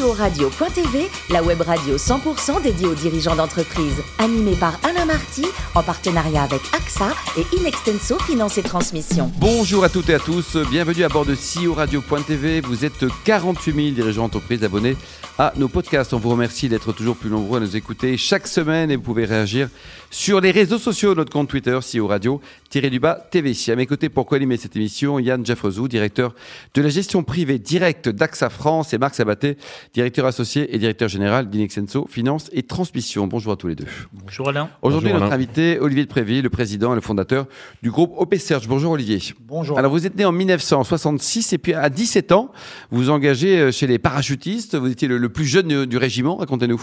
CEO-radio.tv, la web radio 100% dédiée aux dirigeants d'entreprise. Animée par Alain Marty, en partenariat avec AXA et Inextenso Finance et Transmission. Bonjour à toutes et à tous, bienvenue à bord de CEO Radio.tv. Vous êtes 48 000 dirigeants d'entreprise abonnés à nos podcasts. On vous remercie d'être toujours plus nombreux à nous écouter chaque semaine et vous pouvez réagir sur les réseaux sociaux, notre compte Twitter, CEO Radio, tiré du bas TV. À mes côtés pour co-animer cette émission, Yann Jeffrezou, directeur de la gestion privée directe d'AXA France et Marc Sabaté, directeur associé et directeur général d'Inexenso Finance et Transmission. Bonjour à tous les deux. Bonjour Alain. Aujourd'hui, notre invité, Olivier de Préville, le président et le fondateur du groupe OP Search. Bonjour Olivier. Bonjour. Alors vous êtes né en 1966 et puis à 17 ans, vous vous engagez euh, chez les parachutistes. Vous étiez le, plus jeune du régiment. Racontez-nous.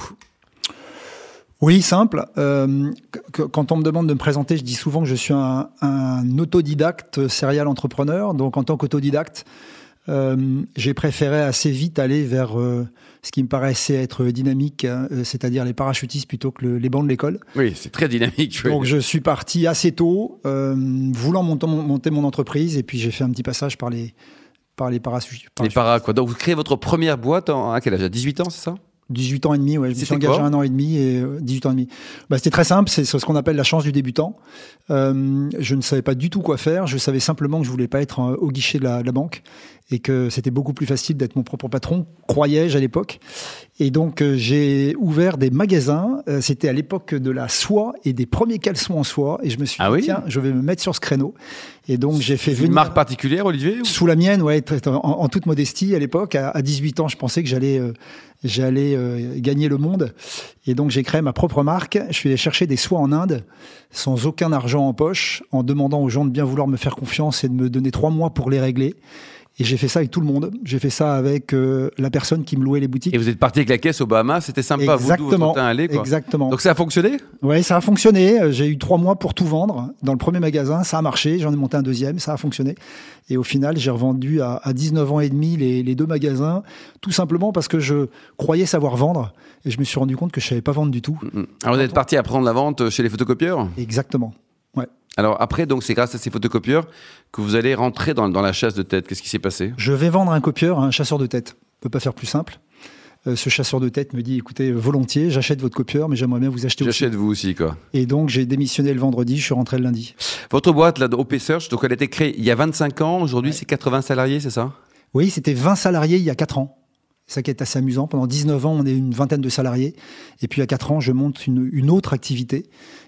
Oui, simple. Euh, quand on me demande de me présenter, je dis souvent que je suis un, un autodidacte serial entrepreneur. Donc en tant qu'autodidacte, euh, j'ai préféré assez vite aller vers euh, ce qui me paraissait être dynamique, hein, euh, c'est-à-dire les parachutistes plutôt que le, les bancs de l'école. Oui, c'est très dynamique. Donc je suis parti assez tôt, voulant monter, monter, mon entreprise, et puis j'ai fait un petit passage par les par les parachutistes. Les paras, quoi. Donc vous créez votre première boîte en, à quel âge? À 18 ans, c'est ça? 18 ans et demi, ouais. Je me suis engagé un an et demi et 18 ans et demi. Bah, c'était très simple, c'est ce qu'on appelle la chance du débutant. Euh, je ne savais pas du tout quoi faire. Je savais simplement que je voulais pas être au guichet de la, de la banque et que c'était beaucoup plus facile d'être mon propre patron, croyais-je à l'époque. Et donc euh, j'ai ouvert des magasins. Euh, c'était à l'époque de la soie et des premiers caleçons en soie. Et je me suis ah dit oui tiens, je vais me mettre sur ce créneau. Et donc j'ai fait Une venir marque particulière, Olivier ou sous la mienne, ouais, en, en toute modestie à l'époque. À, à 18 ans, je pensais que j'allais euh, j'allais gagner le monde. Et donc j'ai créé ma propre marque. Je suis allé chercher des soies en Inde sans aucun argent en poche, en demandant aux gens de bien vouloir me faire confiance et de me donner trois mois pour les régler. Et j'ai fait ça avec tout le monde. J'ai fait ça avec euh, la personne qui me louait les boutiques. Et vous êtes parti avec la caisse au Bahamas, c'était sympa. Exactement. Vous, aller, quoi. Exactement. Donc ça a fonctionné? Ouais, ça a fonctionné. J'ai eu trois mois pour tout vendre. Dans le premier magasin, ça a marché. J'en ai monté un deuxième, ça a fonctionné. Et au final, j'ai revendu à, à 19 ans et demi les, les, deux magasins, tout simplement parce que je croyais savoir vendre. Et je me suis rendu compte que je savais pas vendre du tout. Alors vous êtes parti apprendre la vente chez les photocopieurs? Exactement. Ouais. Alors après, donc c'est grâce à ces photocopieurs que vous allez rentrer dans, dans la chasse de tête. Qu'est-ce qui s'est passé? Je vais vendre un copieur à un chasseur de tête. On peut pas faire plus simple. Euh, ce chasseur de tête me dit écoutez, volontiers, j'achète votre copieur, mais j'aimerais bien vous acheter aussi. J'achète vous aussi, quoi. Et donc j'ai démissionné le vendredi, je suis rentré le lundi. Votre boîte, là, OP Search, donc elle a été créée il y a 25 ans. Aujourd'hui, ouais. c'est 80 salariés, c'est ça? Oui, c'était 20 salariés il y a 4 ans. Ça qui est assez amusant. Pendant 19 ans, on est une vingtaine de salariés. Et puis à 4 ans, je monte une, une autre activité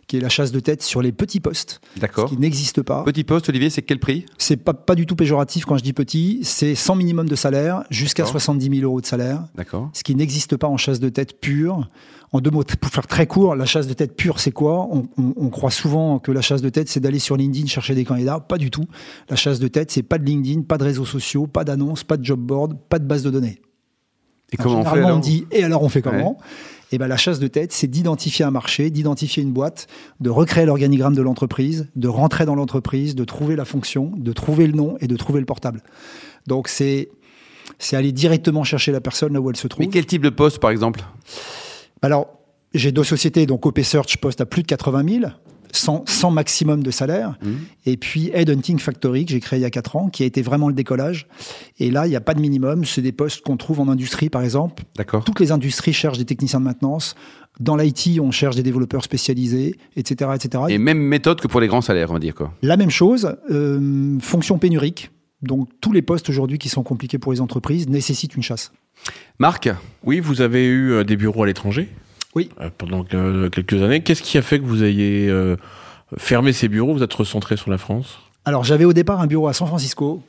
qui est la chasse de tête sur les petits postes. D'accord. Ce qui n'existe pas. Petit poste, Olivier, c'est quel prix? C'est pas, pas du tout péjoratif quand je dis petit. C'est 100 minimum de salaire jusqu'à 70 000 euros de salaire. D'accord. Ce qui n'existe pas en chasse de tête pure. En deux mots, pour faire très court, la chasse de tête pure, c'est quoi? On, on, on, croit souvent que la chasse de tête, c'est d'aller sur LinkedIn chercher des candidats. Pas du tout. La chasse de tête, c'est pas de LinkedIn, pas de réseaux sociaux, pas d'annonces, pas de job board, pas de base de données. Et comment Généralement, on fait alors on dit et alors on fait comment ouais. Et ben la chasse de tête, c'est d'identifier un marché, d'identifier une boîte, de recréer l'organigramme de l'entreprise, de rentrer dans l'entreprise, de trouver la fonction, de trouver le nom et de trouver le portable. Donc c'est c'est aller directement chercher la personne là où elle se trouve. Mais quel type de poste, par exemple? Alors j'ai deux sociétés, donc OP Search poste à plus de 80 000. Sans, sans, maximum de salaire. Mmh. Et puis Headhunting Factory, que j'ai créé il y a 4 ans, qui a été vraiment le décollage. Et là, il n'y a pas de minimum. C'est des postes qu'on trouve en industrie, par exemple. D'accord. Toutes les industries cherchent des techniciens de maintenance. Dans l'IT, on cherche des développeurs spécialisés, etc., etc. Et même méthode que pour les grands salaires, on va dire quoi. La même chose. Euh, fonction pénurique. Donc tous les postes aujourd'hui qui sont compliqués pour les entreprises nécessitent une chasse. Marc? Oui, vous avez eu des bureaux à l'étranger oui. Euh, pendant quelques années. Qu'est-ce qui a fait que vous ayez euh, fermé ces bureaux, vous êtes recentré sur la France? Alors j'avais au départ un bureau à San Francisco,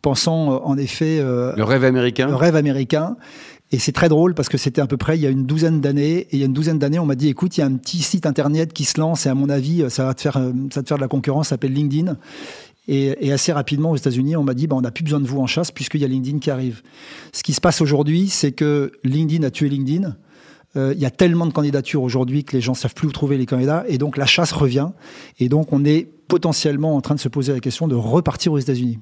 pensant euh, en effet... Euh, le rêve américain Le rêve américain. Et c'est très drôle parce que c'était à peu près il y a une douzaine d'années. Et il y a une douzaine d'années, on m'a dit, écoute, il y a un petit site internet qui se lance et à mon avis, ça va te faire, ça va te faire de la concurrence, ça s'appelle LinkedIn. Et, et, assez rapidement aux États-Unis, on m'a dit, bah, on n'a plus besoin de vous en chasse puisqu'il y a LinkedIn qui arrive. Ce qui se passe aujourd'hui, c'est que LinkedIn a tué LinkedIn. Il euh, y a tellement de candidatures aujourd'hui que les gens savent plus où trouver les candidats et donc la chasse revient et donc on est potentiellement en train de se poser la question de repartir aux États-Unis.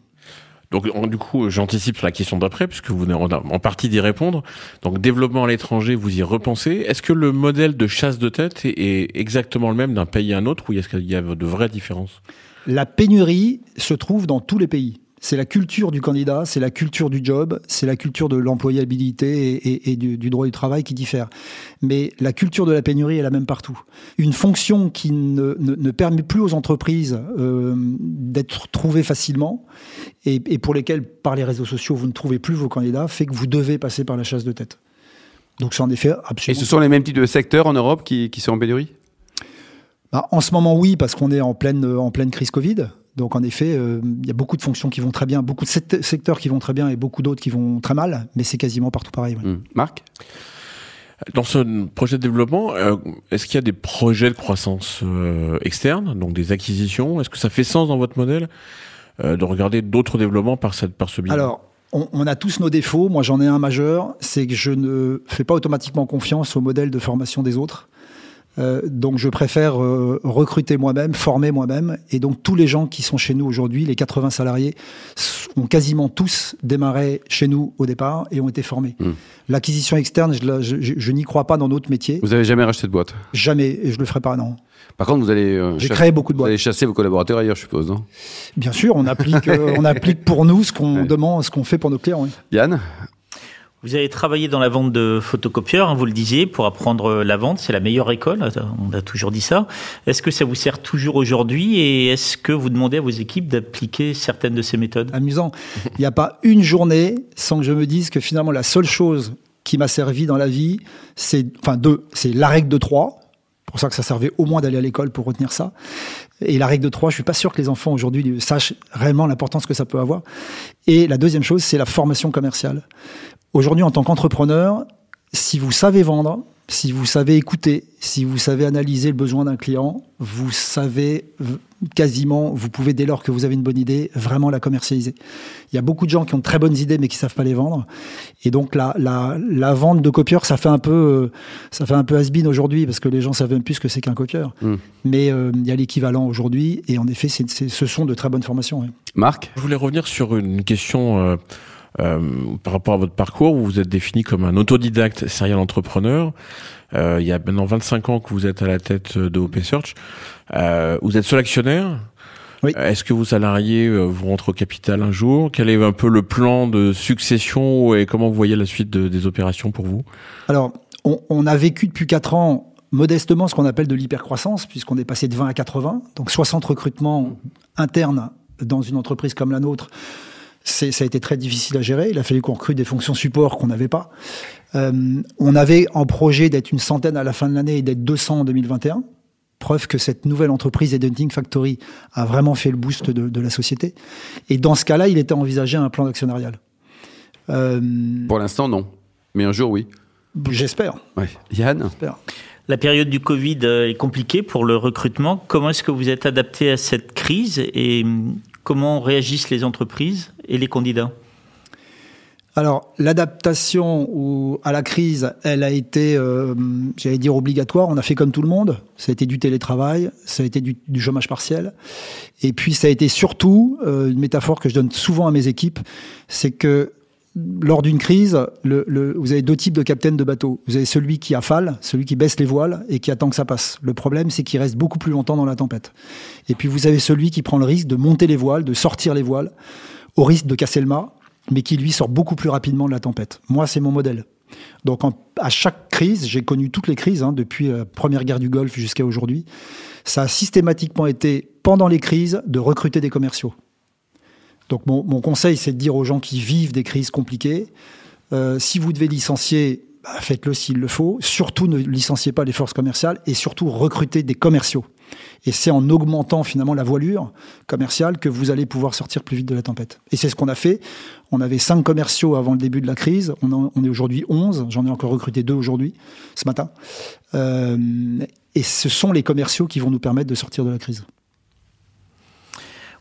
Donc, du coup, j'anticipe sur la question d'après, puisque vous venez en partie d'y répondre. Donc, développement à l'étranger, vous y repensez. Est-ce que le modèle de chasse de tête est exactement le même d'un pays à un autre, ou est-ce qu'il y a de vraies différences? La pénurie se trouve dans tous les pays. C'est la culture du candidat, c'est la culture du job, c'est la culture de l'employabilité et, du, droit du travail qui diffère. Mais la culture de la pénurie est la même partout. Une fonction qui ne, permet plus aux entreprises euh, d'être trouvées facilement et, pour lesquelles, par les réseaux sociaux, vous ne trouvez plus vos candidats, fait que vous devez passer par la chasse de tête. Donc c'est en effet absolument. Et ce sont les mêmes types de secteurs en Europe qui, sont en pénurie? Bah, En ce moment, oui, parce qu'on est en pleine, en pleine crise Covid. Donc en effet, euh, il y a beaucoup de fonctions qui vont très bien, beaucoup de secteurs qui vont très bien et beaucoup d'autres qui vont très mal, mais c'est quasiment partout pareil. Mmh. Marc? Dans ce projet de développement, euh, est-ce qu'il y a des projets de croissance euh, externe, donc des acquisitions? Est-ce que ça fait sens dans votre modèle de regarder d'autres développements par, cette, par ce biais? Alors, on, on, a tous nos défauts. Moi, j'en ai un majeur, c'est que je ne fais pas automatiquement confiance au modèle de formation des autres. Euh, donc je préfère euh, recruter moi-même, former moi-même. Et donc tous les gens qui sont chez nous aujourd'hui, les 80 salariés, ont quasiment tous démarré chez nous au départ et ont été formés. Hmm. L'acquisition externe, je, n'y crois pas dans notre métier. Vous avez jamais racheté de boîte? Jamais, et je le ferai pas, non. Par contre, vous allez, euh, J'ai créé beaucoup de boîtes. Vous allez chasser vos collaborateurs ailleurs, je suppose, non? Bien sûr, on applique, on applique pour nous ce qu'on demande, ce qu'on fait pour nos clients. Yann? Vous avez travaillé dans la vente de photocopieurs, hein, vous le disiez, pour apprendre la vente. C'est la meilleure école, on a toujours dit ça. Est-ce que ça vous sert toujours aujourd'hui et est-ce que vous demandez à vos équipes d'appliquer certaines de ces méthodes? Amusant. Il n'y a pas une journée sans que je me dise que finalement la seule chose qui m'a servi dans la vie, c'est, enfin deux, c'est la règle de trois. pour ça que ça servait au moins d'aller à l'école pour retenir ça. Et la règle de trois, je suis pas sûr que les enfants aujourd'hui sachent réellement l'importance que ça peut avoir. Et la deuxième chose, c'est la formation commerciale. Aujourd'hui, en tant qu'entrepreneur, si vous savez vendre, si vous savez écouter, si vous savez analyser le besoin d'un client, vous savez quasiment, vous pouvez dès lors que vous avez une bonne idée, vraiment la commercialiser. Il y a beaucoup de gens qui ont de très bonnes idées mais qui savent pas les vendre. Et donc la, la, la vente de copieurs, ça fait un peu, euh, ça fait un peu has-been aujourd'hui parce que les gens savent même plus ce que c'est qu'un copieur. Hmm. Mais euh, il y a l'équivalent aujourd'hui et en effet, c'est, ce sont de très bonnes formations. Marc, je voulais revenir sur une question. Euh, par rapport à votre parcours, vous vous êtes défini comme un autodidacte serial entrepreneur. Euh, il y a maintenant 25 ans que vous êtes à la tête de OP Search. Euh, vous êtes seul actionnaire. Oui. Est-ce que vos salariés euh, vous rentrent au capital un jour? Quel est un peu le plan de succession et comment vous voyez la suite des opérations pour vous? Alors, on, on, a vécu depuis 4 ans modestement ce qu'on appelle de l'hypercroissance, puisqu'on est passé de 20 à 80, donc 60 recrutements internes dans une entreprise comme la nôtre ça a été très difficile à gérer. Il a fallu qu'on recrute des fonctions support qu'on n'avait pas. Euh, on avait en projet d'être une centaine à la fin de l'année et d'être 200 en 2021. Preuve que cette nouvelle entreprise Editing Factory a vraiment fait le boost de, la société. Et dans ce cas-là, il était envisagé un plan d'actionnarial. Euh, Pour l'instant, non. Mais un jour, oui. J'espère. Ouais. Yann La période du Covid euh, est compliquée pour le recrutement. Comment est-ce que vous êtes adapté à cette crise et comment réagissent les entreprises et les candidats? Alors, l'adaptation à la crise, elle a été, euh, j'allais dire, obligatoire. On a fait comme tout le monde. Ça a été du télétravail, ça a été du, chômage partiel. Et puis, ça a été surtout, euh, une métaphore que je donne souvent à mes équipes, c'est que lors d'une crise, vous avez deux types de capitaines de bateau. Vous avez celui qui affale, celui qui baisse les voiles et qui attend que ça passe. Le problème, c'est qu'il reste beaucoup plus longtemps dans la tempête. Et puis, vous avez celui qui prend le risque de monter les voiles, de sortir les voiles au risque de casser le mât, mais qui lui sort beaucoup plus rapidement de la tempête. Moi, c'est mon modèle. Donc à chaque crise, j'ai connu toutes les crises, hein, depuis la première guerre du Golfe jusqu'à aujourd'hui, ça a systématiquement été, pendant les crises, de recruter des commerciaux. Donc mon, conseil, c'est de dire aux gens qui vivent des crises compliquées, euh, si vous devez licencier, bah, faites-le s'il le faut. Surtout ne licenciez pas les forces commerciales et surtout recrutez des commerciaux. Et c'est en augmentant finalement la voilure commerciale que vous allez pouvoir sortir plus vite de la tempête. Et c'est ce qu'on a fait. On avait cinq commerciaux avant le début de la crise. On, est aujourd'hui 11. J'en ai encore recruté deux aujourd'hui, ce matin. Euh, et ce sont les commerciaux qui vont nous permettre de sortir de la crise.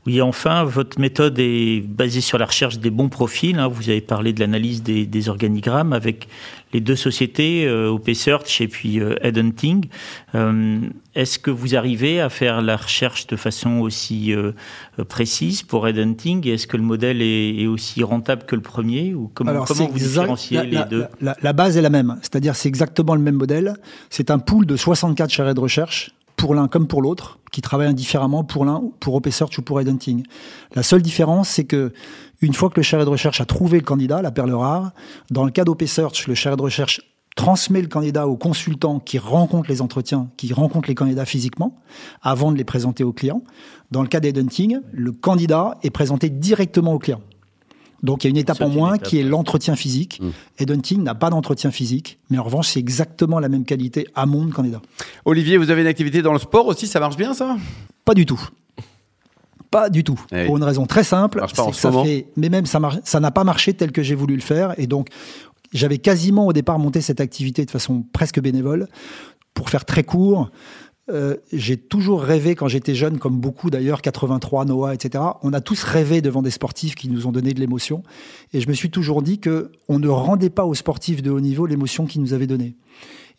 Oui, enfin, votre méthode est basée sur la recherche des bons profils. Hein. Vous avez parlé de l'analyse des, organigrammes avec les deux sociétés, euh, OP Search et puis euh, Headhunting. Euh, est-ce que vous arrivez à faire la recherche de façon aussi précise pour Headhunting? Est-ce que le modèle est, aussi rentable que le premier ou comment, comment vous différenciez les deux? la, la, base est la même, c'est-à-dire c'est exactement le même modèle. C'est un pool de 64 charrettes de recherche pour l'un comme pour l'autre, qui travaillent indifféremment pour l'un, pour OpenSearch ou pour Headhunting. La seule différence, c'est que une fois que le charré de recherche a trouvé le candidat, la perle rare, dans le cas d'OpenSearch, le charré de recherche transmet le candidat au consultant qui rencontre les entretiens, qui rencontre les candidats physiquement, avant de les présenter au client. Dans le cas d'Headhunting, le candidat est présenté directement au client. Donc il y a une étape en moins qui est l'entretien physique. Mmh. Headhunting n'a pas d'entretien physique, mais en revanche c'est exactement la même qualité à mon candidat. Olivier, vous avez une activité dans le sport aussi, ça marche bien ça? Pas du tout. Pas du tout. Eh pour une raison très simple, que ça fait, mais même ça ça n'a pas marché tel que j'ai voulu le faire, et donc j'avais quasiment au départ monté cette activité de façon presque bénévole. Pour faire très court, euh, j'ai toujours rêvé quand j'étais jeune, comme beaucoup d'ailleurs, 83, Noah, etc. On a tous rêvé devant des sportifs qui nous ont donné de l'émotion. Et je me suis toujours dit que on ne rendait pas aux sportifs de haut niveau l'émotion qu'ils nous avaient donnée.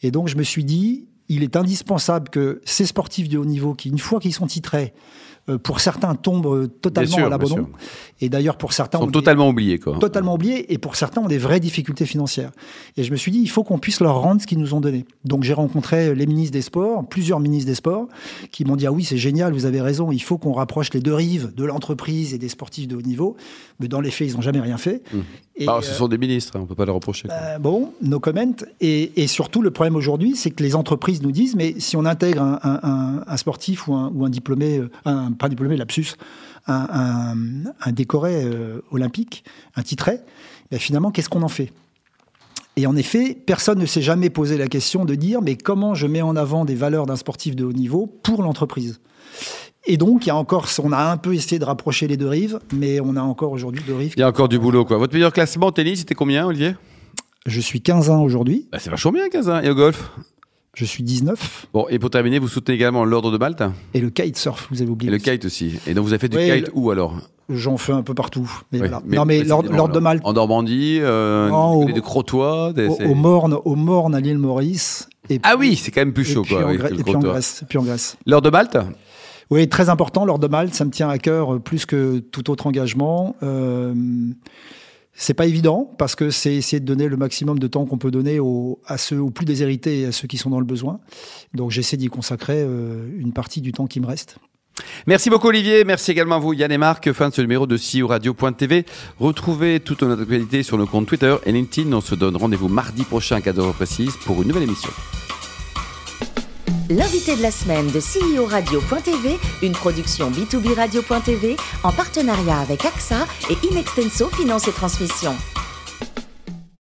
Et donc je me suis dit, il est indispensable que ces sportifs de haut niveau, qui une fois qu'ils sont titrés, pour certains tombent totalement à l'abandon. Et d'ailleurs, pour certains. Sont totalement oubliés, quoi. Totalement oubliés. Et pour certains, ont des vraies difficultés financières. Et je me suis dit, il faut qu'on puisse leur rendre ce qu'ils nous ont donné. Donc, j'ai rencontré les ministres des Sports, plusieurs ministres des Sports, qui m'ont dit, ah oui, c'est génial, vous avez raison, il faut qu'on rapproche les deux rives de l'entreprise et des sportifs de haut niveau. Mais dans les faits, ils n'ont jamais rien fait. Mmh. Et, bah, ce sont des ministres, hein, on ne peut pas leur reprocher. Euh, bon, no comment. Et, et surtout, le problème aujourd'hui, c'est que les entreprises nous disent, mais si on intègre un, un, un sportif ou un, ou un diplômé, euh, un, pas diplômé, lapsus, un, un décoré euh, olympique, un titré, ben finalement, qu'est-ce qu'on en fait? Et en effet, personne ne s'est jamais posé la question de dire mais comment je mets en avant des valeurs d'un sportif de haut niveau pour l'entreprise? Et donc, il y a encore, on a un peu essayé de rapprocher les deux rives, mais on a encore aujourd'hui deux rives. Il y a encore du boulot, quoi. Votre meilleur classement en tennis, c'était combien, Olivier? Je suis 15-1 aujourd'hui. Bah, c'est vachement bien, 15-1. Et au golf? Je suis 19. Bon, et pour terminer, vous soutenez également l'ordre de Malte Et le kitesurf, vous avez oublié. Et le kite aussi. Et donc vous avez fait du kite où alors J'en fais un peu partout. Mais voilà. non, mais l'ordre de Malte. En Normandie, euh, au, des Crotois des, au, Morne, au Morne à l'île Maurice. Et ah oui, c'est quand même plus chaud. Puis quoi, et, puis en Grèce, et puis en Grèce. L'ordre de Malte Oui, très important. L'ordre de Malte, ça me tient à cœur plus que tout autre engagement. Euh, c'est pas évident parce que c'est essayer de donner le maximum de temps qu'on peut donner à ceux aux plus déshérités et à ceux qui sont dans le besoin. Donc j'essaie d'y consacrer euh, une partie du temps qui me reste. Merci beaucoup Olivier, merci également à vous Yann et Marc, fin de ce numéro de CEO Radio.tv. Retrouvez toute notre actualité sur nos comptes Twitter et LinkedIn. On se donne rendez-vous mardi prochain à 14h précise pour une nouvelle émission. L'invité de la semaine de CEO Radio.tv, une production B2B Radio.tv en partenariat avec AXA et Inextenso Finance et Transmission.